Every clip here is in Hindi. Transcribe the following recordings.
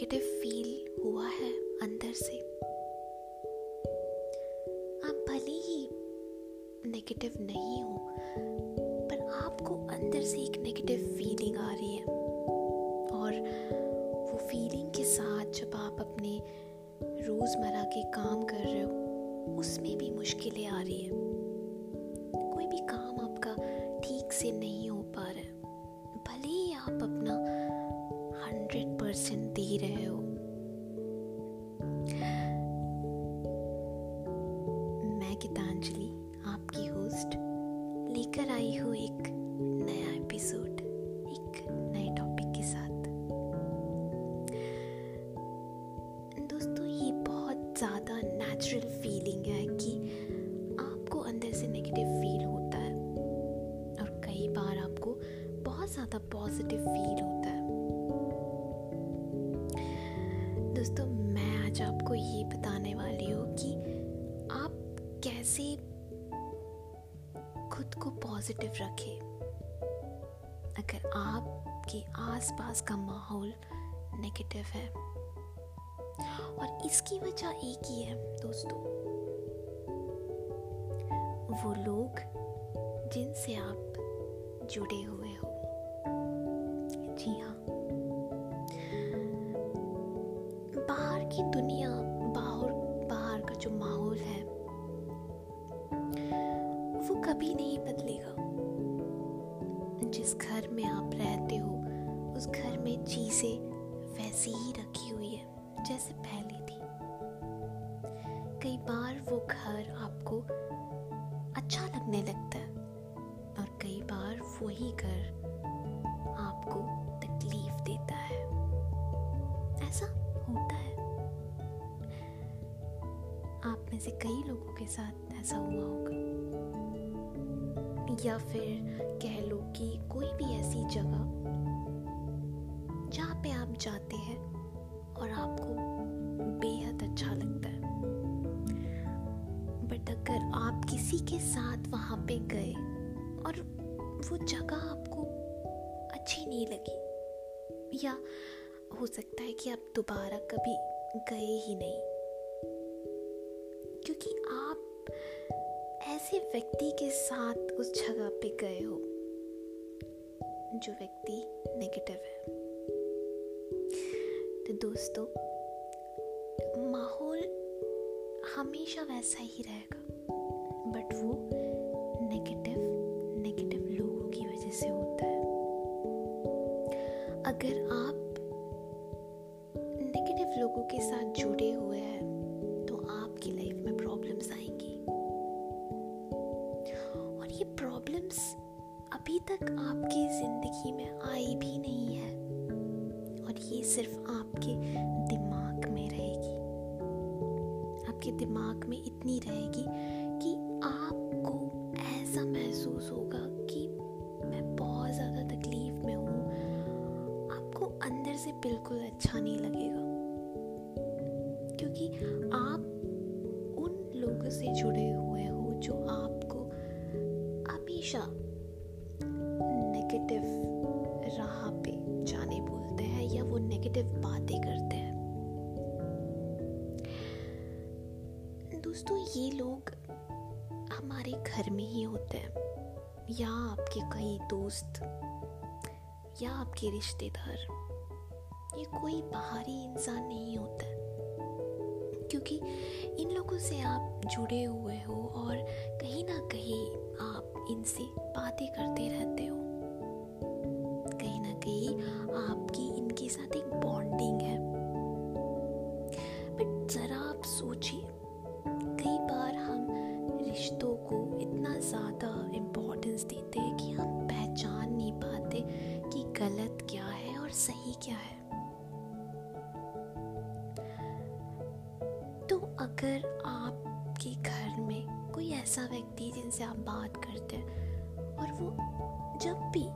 नेगेटिव फील हुआ है अंदर से। आप भले ही नेगेटिव नहीं हो, पर आपको अंदर से एक नेगेटिव फीलिंग आ रही है। और वो फीलिंग के साथ जब आप अपने रोज़मर्रा के काम कर रहे हो, उसमें भी मुश्किलें आ रही है। परसेंट दे रहे हो मैं गीतांजलि, आपकी होस्ट लेकर आई हूँ एक नया एपिसोड एक नए टॉपिक के साथ। दोस्तों, ये बहुत ज़्यादा नेचुरल फीलिंग है पॉजिटिव रखें। अगर आपके आसपास का माहौल नेगेटिव है। और इसकी वजह एक ही है, दोस्तों। वो लोग जिनसे आप जुड़े हुए हो से कई लोगों के साथ ऐसा हुआ होगा। या फिर कह लो कि कोई भी ऐसी जगह जहाँ पे आप जाते हैं और आपको बेहद अच्छा लगता है। बट अगर आप किसी के साथ वहाँ पे गए और वो जगह आपको अच्छी नहीं लगी, या हो सकता है कि आप दोबारा कभी गए ही नहीं। क्योंकि आप ऐसे व्यक्ति के साथ उस जगह पे गए हो जो व्यक्ति नेगेटिव है। तो दोस्तों, माहौल हमेशा वैसा ही रहेगा बट वो ये सिर्फ़ आपके दिमाग में रहेगी। आपके दिमाग में इतनी रहेगी कि आपको ऐसा महसूस होगा कि मैं बहुत ज़्यादा तकलीफ़ में हूँ। आपको अंदर से बिल्कुल अच्छा नहीं लगेगा। क्योंकि आप उन लोगों से जुड़े हुए हो जो आपको हमेशा नेगेटिव नेगेटिव बातें करते हैं। दोस्तों, ये लोग हमारे घर में ही होते हैं। या आपके कई दोस्त, या आपके रिश्तेदार। ये कोई बाहरी इंसान नहीं होता है। क्योंकि इन लोगों से आप जुड़े हुए हो और कहीं ना कहीं आप इनसे बातें करते रहते हो। कहीं ना कहीं आपकी ऐसा व्यक्ति जिनसे आप बात करते हैं और वो जब भी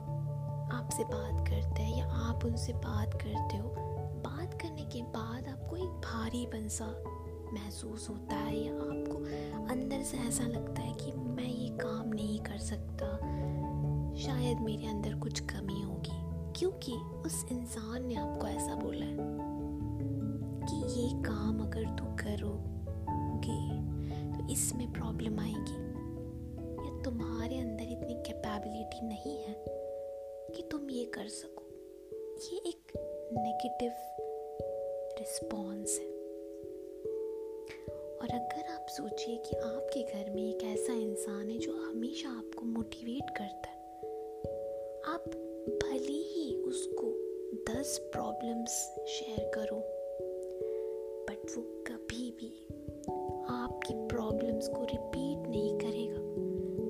आपसे बात करते हैं या आप उनसे बात करते हो, बात करने के बाद आपको एक भारीपन सा महसूस होता है या आपको अंदर से ऐसा लगता है कि मैं ये काम नहीं कर सकता। शायद मेरे अंदर कुछ कमी होगी, क्योंकि उस इंसान ने आपको ऐसा बोला है कि ये काम अगर तू करोगे तो इसमें प्रॉब्लम आएगी। या तुम्हारे अंदर इतनी कैपेबिलिटी नहीं है कि तुम ये कर सको। ये एक नेगेटिव रिस्पॉन्स है। और अगर आप सोचिए कि आपके घर में एक ऐसा इंसान है जो हमेशा आपको मोटिवेट करता है, आप भले ही उसको दस प्रॉब्लम्स शेयर करो बट वो आपकी प्रॉब्लम्स को रिपीट नहीं करेगा,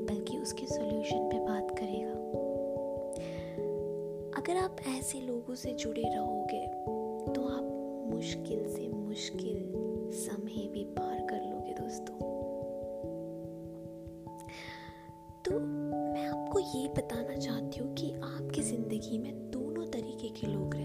बल्कि उसके सॉल्यूशन पे बात करेगा। अगर आप ऐसे लोगों से जुड़े रहोगे तो आप मुश्किल से मुश्किल समय भी पार कर लोगे दोस्तों। तो मैं आपको ये बताना चाहती हूँ कि आपकी ज़िंदगी में दोनों तरीके के लोग रहेंगे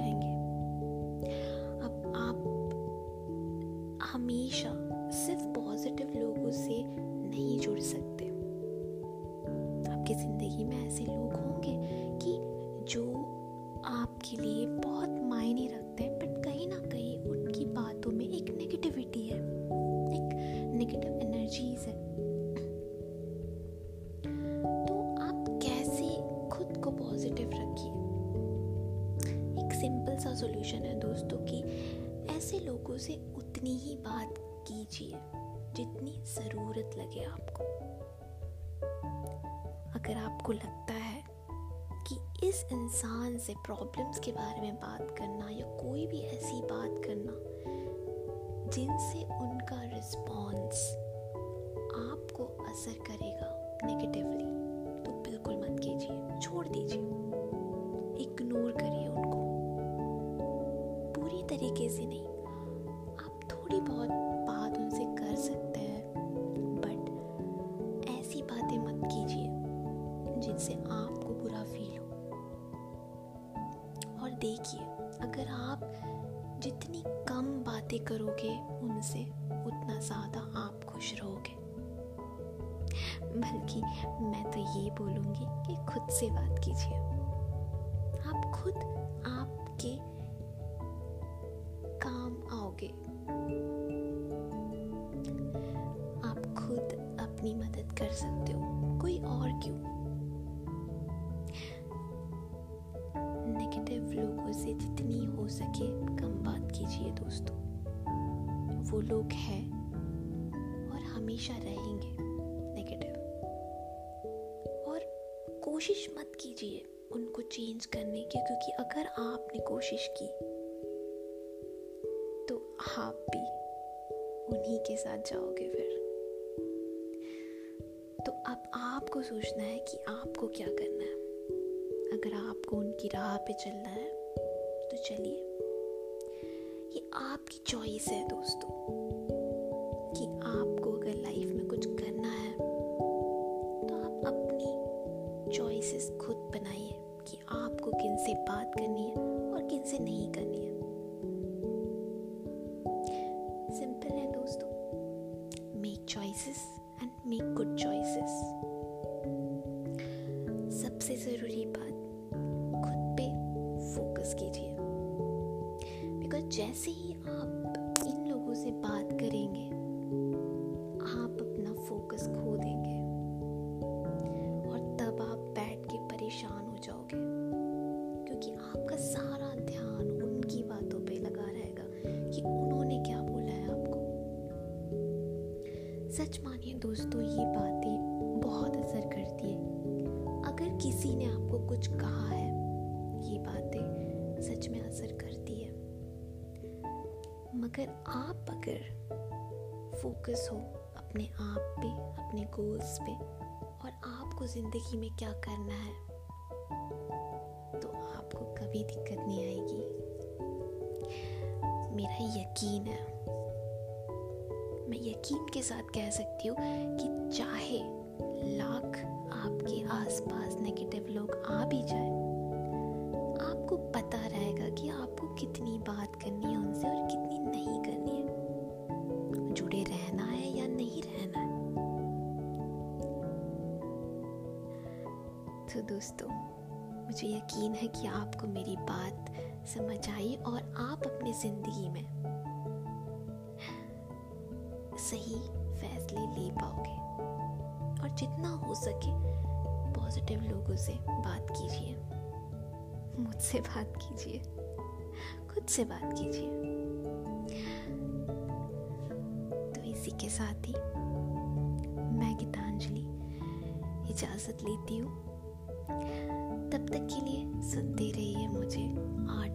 सा सॉल्यूशन है दोस्तों कि। ऐसे लोगों से उतनी ही बात कीजिए जितनी ज़रूरत लगे आपको। अगर आपको लगता है कि इस इंसान से प्रॉब्लम्स के बारे में बात करना या कोई भी ऐसी बात करना जिनसे उनका रिस्पॉन्स आपको असर करेगा नेगेटिवली तो बिल्कुल मत कीजिए, छोड़ दीजिए। तरीके से नहीं। आप थोड़ी बहुत बात उनसे कर सकते हैं बट ऐसी बातें मत कीजिए जिनसे आपको बुरा फील हो। और देखिए, अगर आप जितनी कम बातें करोगे उनसे, उतना ज़्यादा आप खुश रहोगे। बल्कि मैं तो ये बोलूँगी कि खुद से बात कीजिए। आप खुद आपके क्यों नेगेटिव लोगों से जितनी हो सके कम बात कीजिए दोस्तों। वो लोग हैं और हमेशा रहेंगे नेगेटिव और कोशिश मत कीजिए उनको चेंज करने की, क्योंकि अगर आपने कोशिश की तो आप भी उन्हीं के साथ जाओगे फिर। तो अब आपको सोचना है कि आपको क्या करना है। अगर आपको उनकी राह पे चलना है तो चलिए। ये आपकी चॉइस है दोस्तों, कि आपको अगर लाइफ में कुछ करना है तो आप अपनी चॉइसेस खुद बनाइए, कि आपको किन से बात करनी है और किन से नहीं करनी है। ज़रूरी बात खुद पे फोकस कीजिए। बिकॉज़ जैसे ही आप इन लोगों से बात करेंगे, आप अपना फोकस खो देंगे और तब आप बैठ के परेशान हो जाओगे। क्योंकि आपका सारा ध्यान उनकी बातों पे लगा रहेगा कि उन्होंने क्या बोला है आपको। सच मानिए दोस्तों, ये बातें बहुत असर करती है। अगर किसी ने आपको कुछ कहा है, ये बातें सच में असर करती है। मगर आप अगर फोकस हो अपने आप पे, अपने गोल्स पे, और आपको ज़िंदगी में क्या करना है तो आपको कभी दिक्कत नहीं आएगी। मेरा यकीन है, मैं यकीन के साथ कह सकती हूँ कि चाहे लाख आपके आसपास नेगेटिव लोग आ भी जाए। आपको पता रहेगा कि आपको कितनी बात करनी है उनसे और कितनी नहीं करनी है। जुड़े रहना है या नहीं रहना है। तो दोस्तों, मुझे यकीन है कि आपको मेरी बात समझ आई और आप अपनी ज़िंदगी में सही फैसले ले पाओगे। और जितना हो सके पॉजिटिव लोगों से बात कीजिए। मुझसे बात कीजिए। खुद से बात कीजिए। तो इसी के साथ ही मैं गीतांजलि इजाज़त लेती हूँ। तब तक के लिए सुनते रहिए मुझे आर